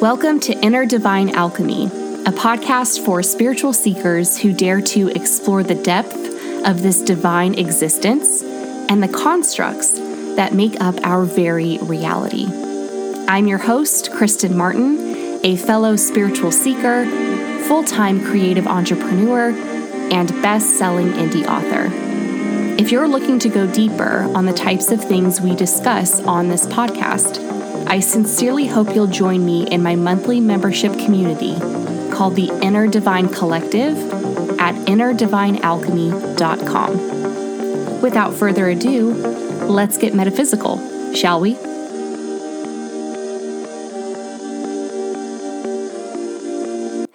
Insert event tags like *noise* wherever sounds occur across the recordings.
Welcome to Inner Divine Alchemy, a podcast for spiritual seekers who dare to explore the depth of this divine existence and the constructs that make up our very reality. I'm your host, Kristen Martin, a fellow spiritual seeker, full time creative entrepreneur, and best selling indie author. If you're looking to go deeper on the types of things we discuss on this podcast, I sincerely hope you'll join me in my monthly membership community called the Inner Divine Collective at innerdivinealchemy.com. Without further ado, let's get metaphysical, shall we?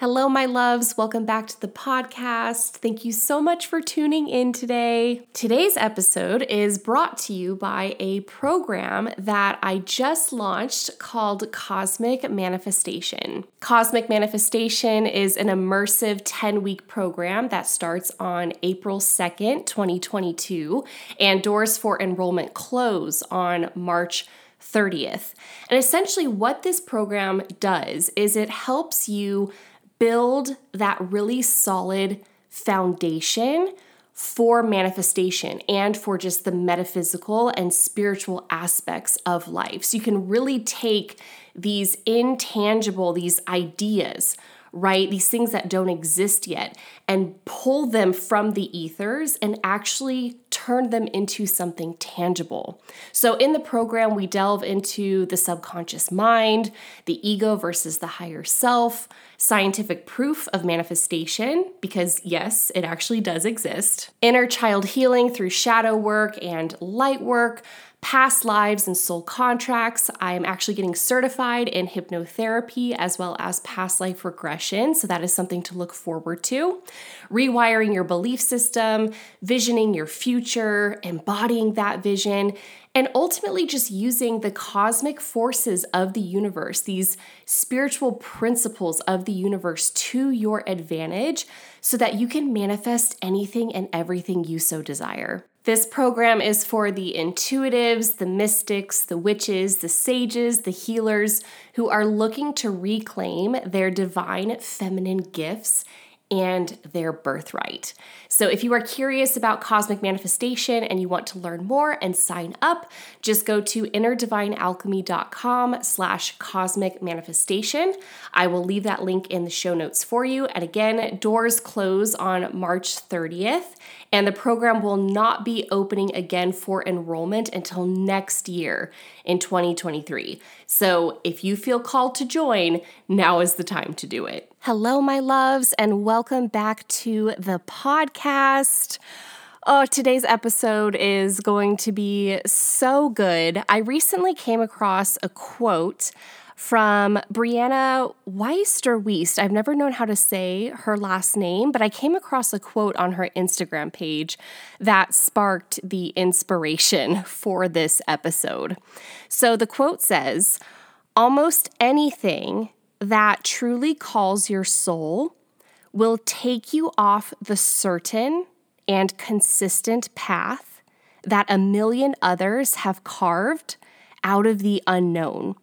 Hello, my loves. Welcome back to the podcast. Thank you so much for tuning in today. Today's episode is brought to you by a program that I just launched called Cosmic Manifestation. Cosmic Manifestation is an immersive 10 week program that starts on April 2nd, 2022, and doors for enrollment close on March 30th. And essentially, what this program does is it helps you build that really solid foundation for manifestation and for just the metaphysical and spiritual aspects of life. So you can really take these intangible, these ideas, right? These things that don't exist yet and pull them from the ethers and actually turn them into something tangible. So, in the program, we delve into the subconscious mind, the ego versus the higher self, scientific proof of manifestation, because yes, it actually does exist, inner child healing through shadow work and light work past lives and soul contracts. I am actually getting certified in hypnotherapy as well as past life regression. So that is something to look forward to. Rewiring your belief system, visioning your future, embodying that vision, and ultimately just using the cosmic forces of the universe, these spiritual principles of the universe to your advantage so that you can manifest anything and everything you so desire. This program is for the intuitives, the mystics, the witches, the sages, the healers who are looking to reclaim their divine feminine gifts and their birthright. So if you are curious about cosmic manifestation and you want to learn more and sign up, just go to innerdivinealchemy.com slash cosmic manifestation. I will leave that link in the show notes for you. And again, doors close on March 30th and the program will not be opening again for enrollment until next year in 2023. So if you feel called to join, now is the time to do it. Hello, my loves, and welcome back to the podcast. Oh, today's episode is going to be so good. I recently came across a quote from Brianna Wiest or Wiest. I've never known how to say her last name, but I came across a quote on her Instagram page that sparked the inspiration for this episode. So the quote says, Almost anything that truly calls your soul will take you off the certain and consistent path that a million others have carved out of the unknown.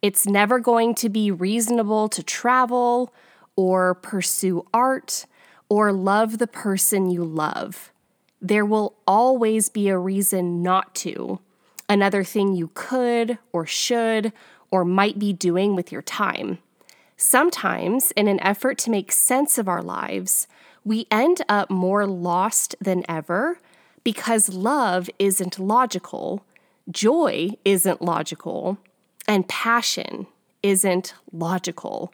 It's never going to be reasonable to travel or pursue art or love the person you love. There will always be a reason not to, another thing you could or should or might be doing with your time. Sometimes, in an effort to make sense of our lives, we end up more lost than ever because love isn't logical, joy isn't logical, and passion isn't logical.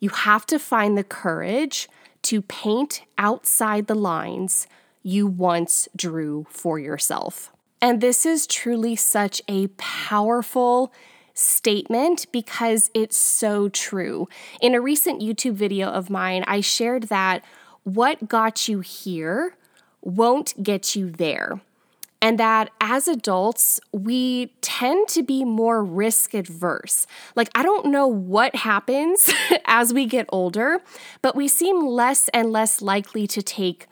You have to find the courage to paint outside the lines you once drew for yourself. And this is truly such a powerful statement because it's so true. In a recent YouTube video of mine, I shared that what got you here won't get you there and that as adults, we tend to be more risk adverse. Like, I don't know what happens *laughs* as we get older, but we seem less and less likely to take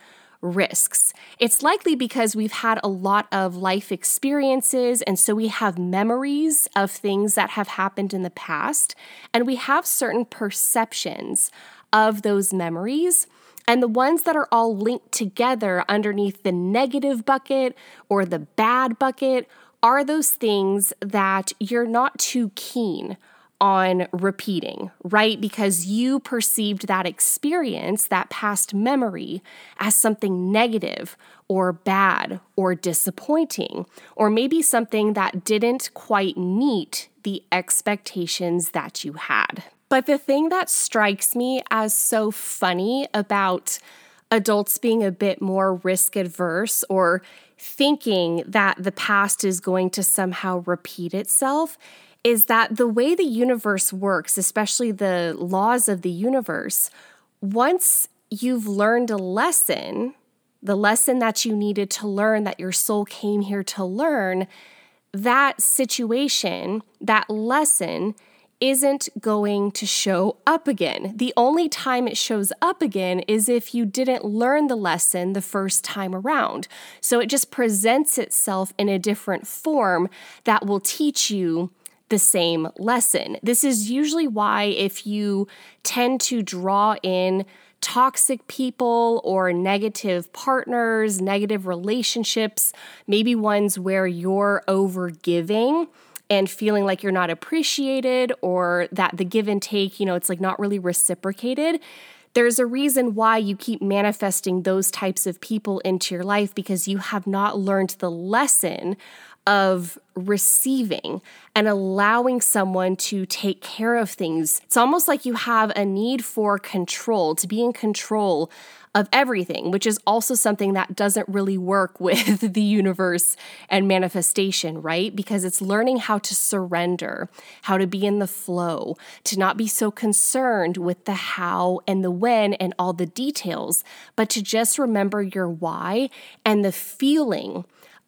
risks. It's likely because we've had a lot of life experiences, and so we have memories of things that have happened in the past, and we have certain perceptions of those memories. And the ones that are all linked together underneath the negative bucket or the bad bucket are those things that you're not too keen on repeating, right? Because you perceived that experience, that past memory, as something negative or bad or disappointing, or maybe something that didn't quite meet the expectations that you had. But the thing that strikes me as so funny about adults being a bit more risk adverse or thinking that the past is going to somehow repeat itself is that the way the universe works, especially the laws of the universe, once you've learned a lesson, the lesson that you needed to learn, that your soul came here to learn, that situation, that lesson, isn't going to show up again. The only time it shows up again is if you didn't learn the lesson the first time around. So it just presents itself in a different form that will teach you the same lesson. This is usually why, if you tend to draw in toxic people or negative partners, negative relationships, maybe ones where you're over giving and feeling like you're not appreciated or that the give and take, you know, it's like not really reciprocated. There's a reason why you keep manifesting those types of people into your life because you have not learned the lesson of receiving and allowing someone to take care of things. It's almost like you have a need for control, to be in control of everything, which is also something that doesn't really work *laughs* with the universe and manifestation, right? Because it's learning how to surrender, how to be in the flow, to not be so concerned with the how and the when and all the details, but to just remember your why and the feeling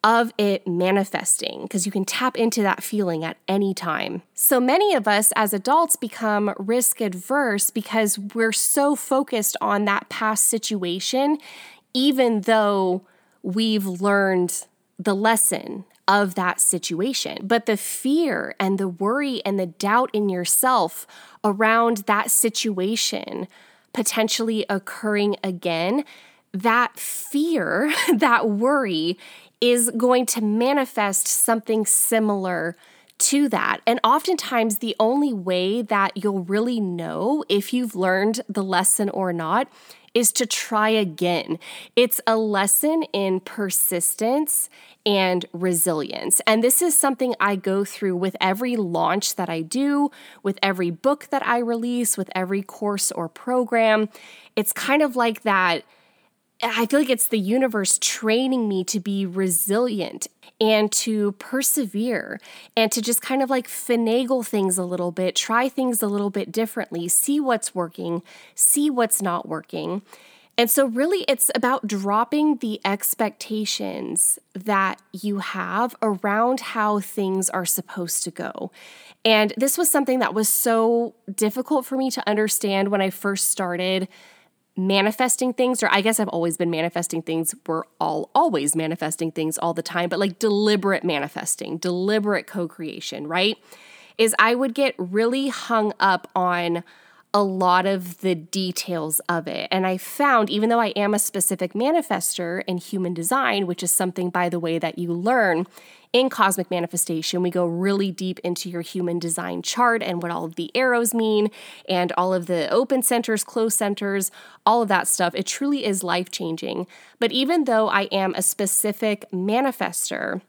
of it manifesting because you can tap into that feeling at any time. So many of us as adults become risk adverse because we're so focused on that past situation, even though we've learned the lesson of that situation. But the fear and the worry and the doubt in yourself around that situation potentially occurring again, that fear, *laughs* that worry is going to manifest something similar to that. And oftentimes, the only way that you'll really know if you've learned the lesson or not is to try again. It's a lesson in persistence and resilience. And this is something I go through with every launch that I do, with every book that I release, with every course or program. It's kind of like that I feel like it's the universe training me to be resilient and to persevere and to just kind of like finagle things a little bit, try things a little bit differently, see what's working, see what's not working. And so, really, it's about dropping the expectations that you have around how things are supposed to go. And this was something that was so difficult for me to understand when I first started manifesting things or i guess i've always been manifesting things we're all always manifesting things all the time but like deliberate manifesting deliberate co-creation right? Is i would get really hung up on a lot of the details of it. And I found, even though I am a specific manifester in human design, which is something, by the way, that you learn in cosmic manifestation, we go really deep into your human design chart and what all of the arrows mean and all of the open centers, closed centers, all of that stuff. It truly is life changing. But even though I am a specific manifester,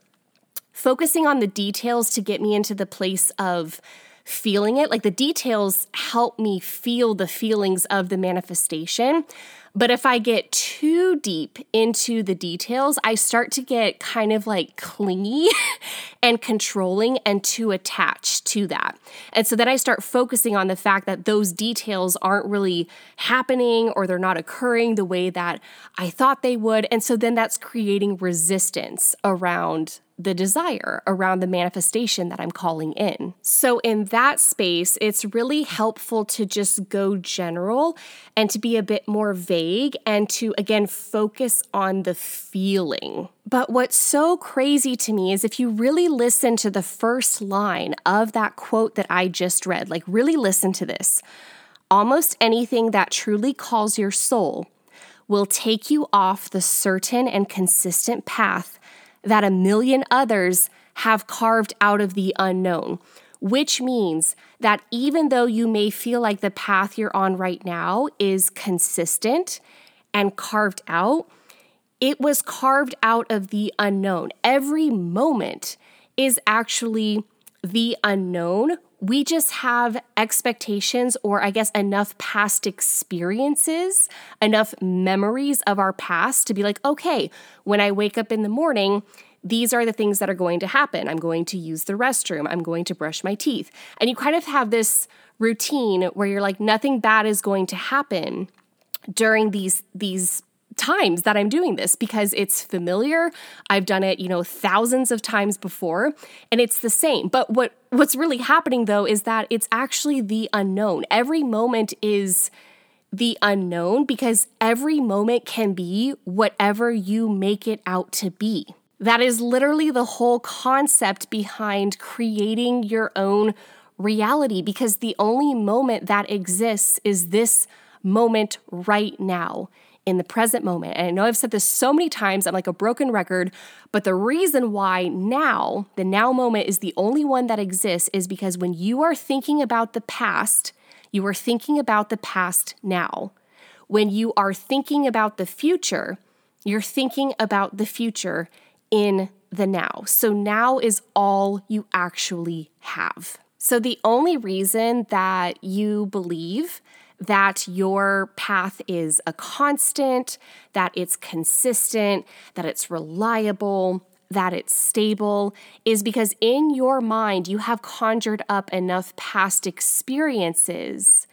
focusing on the details to get me into the place of feeling it. Like the details help me feel the feelings of the manifestation. But if I get too deep into the details, I start to get kind of like clingy *laughs* and controlling and too attached to that. And so then I start focusing on the fact that those details aren't really happening or they're not occurring the way that I thought they would. And so then that's creating resistance around the desire around the manifestation that I'm calling in. So, in that space, it's really helpful to just go general and to be a bit more vague and to again focus on the feeling. But what's so crazy to me is if you really listen to the first line of that quote that I just read, like really listen to this. Almost anything that truly calls your soul will take you off the certain and consistent path that a million others have carved out of the unknown which means that even though you may feel like the path you're on right now is consistent and carved out, it was carved out of the unknown. Every moment is actually the unknown. We just have expectations, or I guess enough past experiences, enough memories of our past to be like, okay, when I wake up in the morning, these are the things that are going to happen. I'm going to use the restroom. I'm going to brush my teeth. And you kind of have this routine where you're like nothing bad is going to happen during these these times that I'm doing this because it's familiar. I've done it, you know, thousands of times before and it's the same. But what what's really happening though is that it's actually the unknown. Every moment is the unknown because every moment can be whatever you make it out to be. That is literally the whole concept behind creating your own reality because the only moment that exists is this moment right now in the present moment. And I know I've said this so many times, I'm like a broken record, but the reason why now, the now moment is the only one that exists is because when you are thinking about the past, you are thinking about the past now. When you are thinking about the future, you're thinking about the future in the now. So now is all you actually have. So the only reason that you believe that your path is a constant, that it's consistent, that it's reliable, that it's stable is because in your mind you have conjured up enough past experiences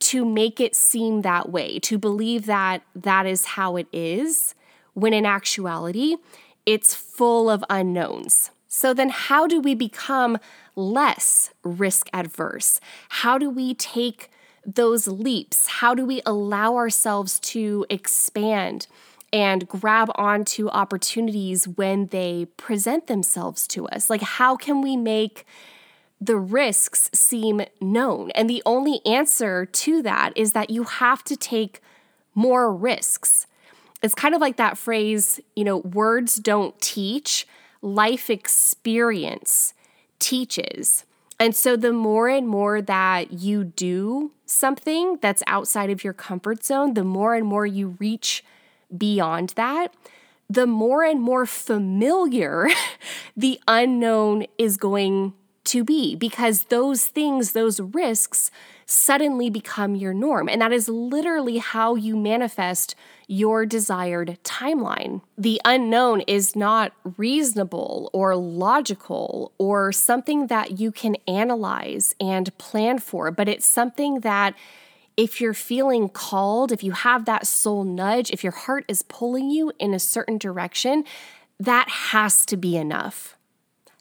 to make it seem that way, to believe that that is how it is, when in actuality, it's full of unknowns. So, then how do we become less risk adverse? How do we take those leaps? How do we allow ourselves to expand and grab onto opportunities when they present themselves to us? Like, how can we make the risks seem known? And the only answer to that is that you have to take more risks it's kind of like that phrase, you know, words don't teach, life experience teaches. And so the more and more that you do something that's outside of your comfort zone, the more and more you reach beyond that, the more and more familiar *laughs* the unknown is going to be because those things, those risks, suddenly become your norm. And that is literally how you manifest your desired timeline. The unknown is not reasonable or logical or something that you can analyze and plan for, but it's something that if you're feeling called, if you have that soul nudge, if your heart is pulling you in a certain direction, that has to be enough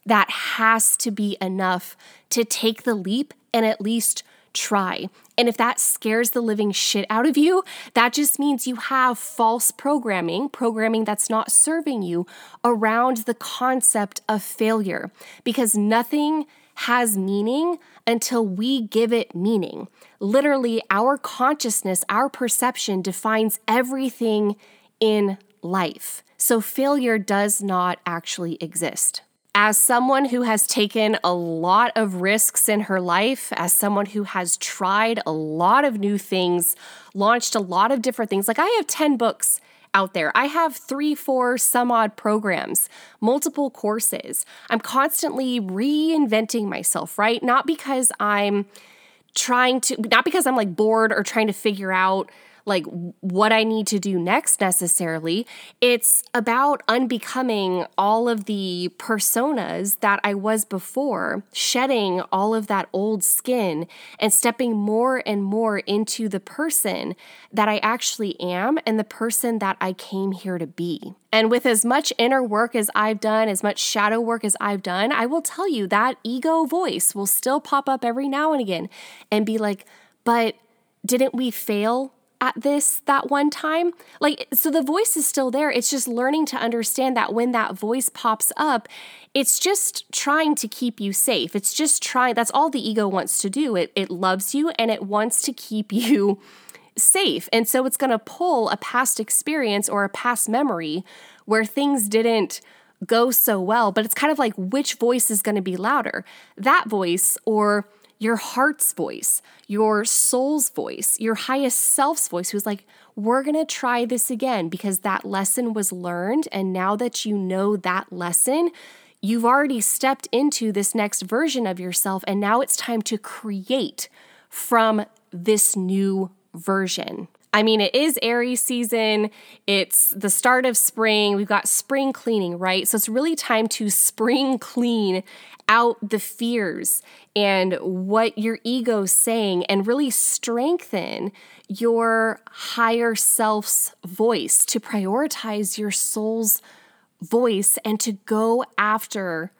that has to be enough to take the leap and at least try. And if that scares the living shit out of you, that just means you have false programming, programming that's not serving you around the concept of failure because nothing has meaning until we give it meaning. Literally, our consciousness, our perception defines everything in life. So failure does not actually exist as someone who has taken a lot of risks in her life, as someone who has tried a lot of new things, launched a lot of different things, like I have 10 books out there. I have three, four, some odd programs, multiple courses. I'm constantly reinventing myself, right? Not because I'm trying to, not because I'm like bored or trying to figure out like what I need to do next necessarily. It's about unbecoming all of the personas that I was before, shedding all of that old skin and stepping more and more into the person that I actually am and the person that I came here to be. And with as much inner work as I've done, as much shadow work as I've done, I will tell you that ego voice will still pop up every now and again and be like, but didn't we fail at this that one time. Like, so the voice is still there. It's just learning to understand that when that voice pops up, it's just trying to keep you safe. It's just trying, that's all the ego wants to do. It, it loves you and it wants to keep *laughs* you safe. And so it's going to pull a past experience or a past memory where things didn't go so well, but it's kind of like which voice is going to be louder, that voice or your heart's voice, your soul's voice, your highest self's voice, who's like, we're going to try this again because that lesson was learned. And now that you know that lesson, you've already stepped into this next version of yourself. And now it's time to create from this new version. I mean, it is Aries season. It's the start of spring. We've got spring cleaning, right? So it's really time to spring clean out the fears and what your ego's saying and really strengthen your higher self's voice to prioritize your soul's voice and to go after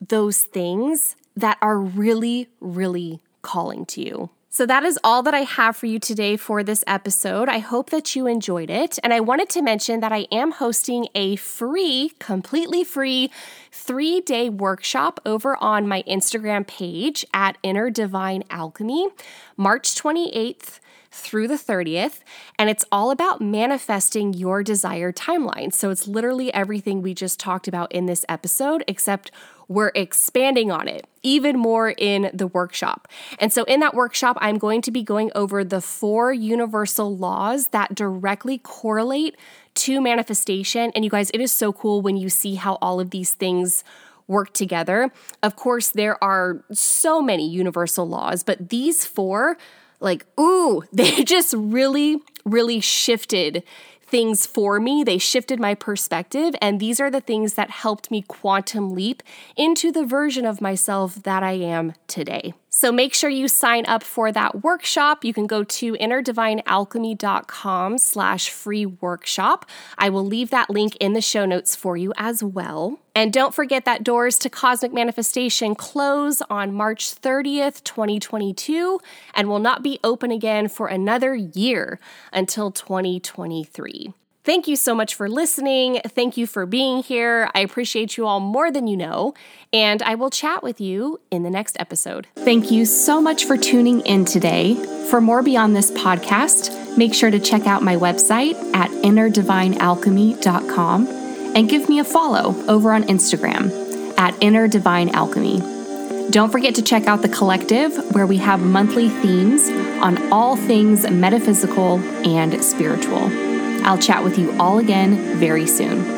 those things that are really, really calling to you. So, that is all that I have for you today for this episode. I hope that you enjoyed it. And I wanted to mention that I am hosting a free, completely free three day workshop over on my Instagram page at Inner Divine Alchemy, March 28th through the 30th, and it's all about manifesting your desired timeline. So it's literally everything we just talked about in this episode, except we're expanding on it even more in the workshop. And so, in that workshop, I'm going to be going over the four universal laws that directly correlate to manifestation. And you guys, it is so cool when you see how all of these things work together. Of course, there are so many universal laws, but these four, like, ooh, *laughs* they just really, really shifted things for me. They shifted my perspective. And these are the things that helped me quantum leap into the version of myself that I am today. So make sure you sign up for that workshop. You can go to innerdivinealchemy.com slash free workshop. I will leave that link in the show notes for you as well. And don't forget that doors to Cosmic Manifestation close on March 30th, 2022, and will not be open again for another year until 2023. Thank you so much for listening. Thank you for being here. I appreciate you all more than you know, and I will chat with you in the next episode. Thank you so much for tuning in today. For more beyond this podcast, make sure to check out my website at innerdivinealchemy.com and give me a follow over on Instagram at Inner Divine Alchemy. Don't forget to check out the collective where we have monthly themes on all things metaphysical and spiritual. I'll chat with you all again very soon.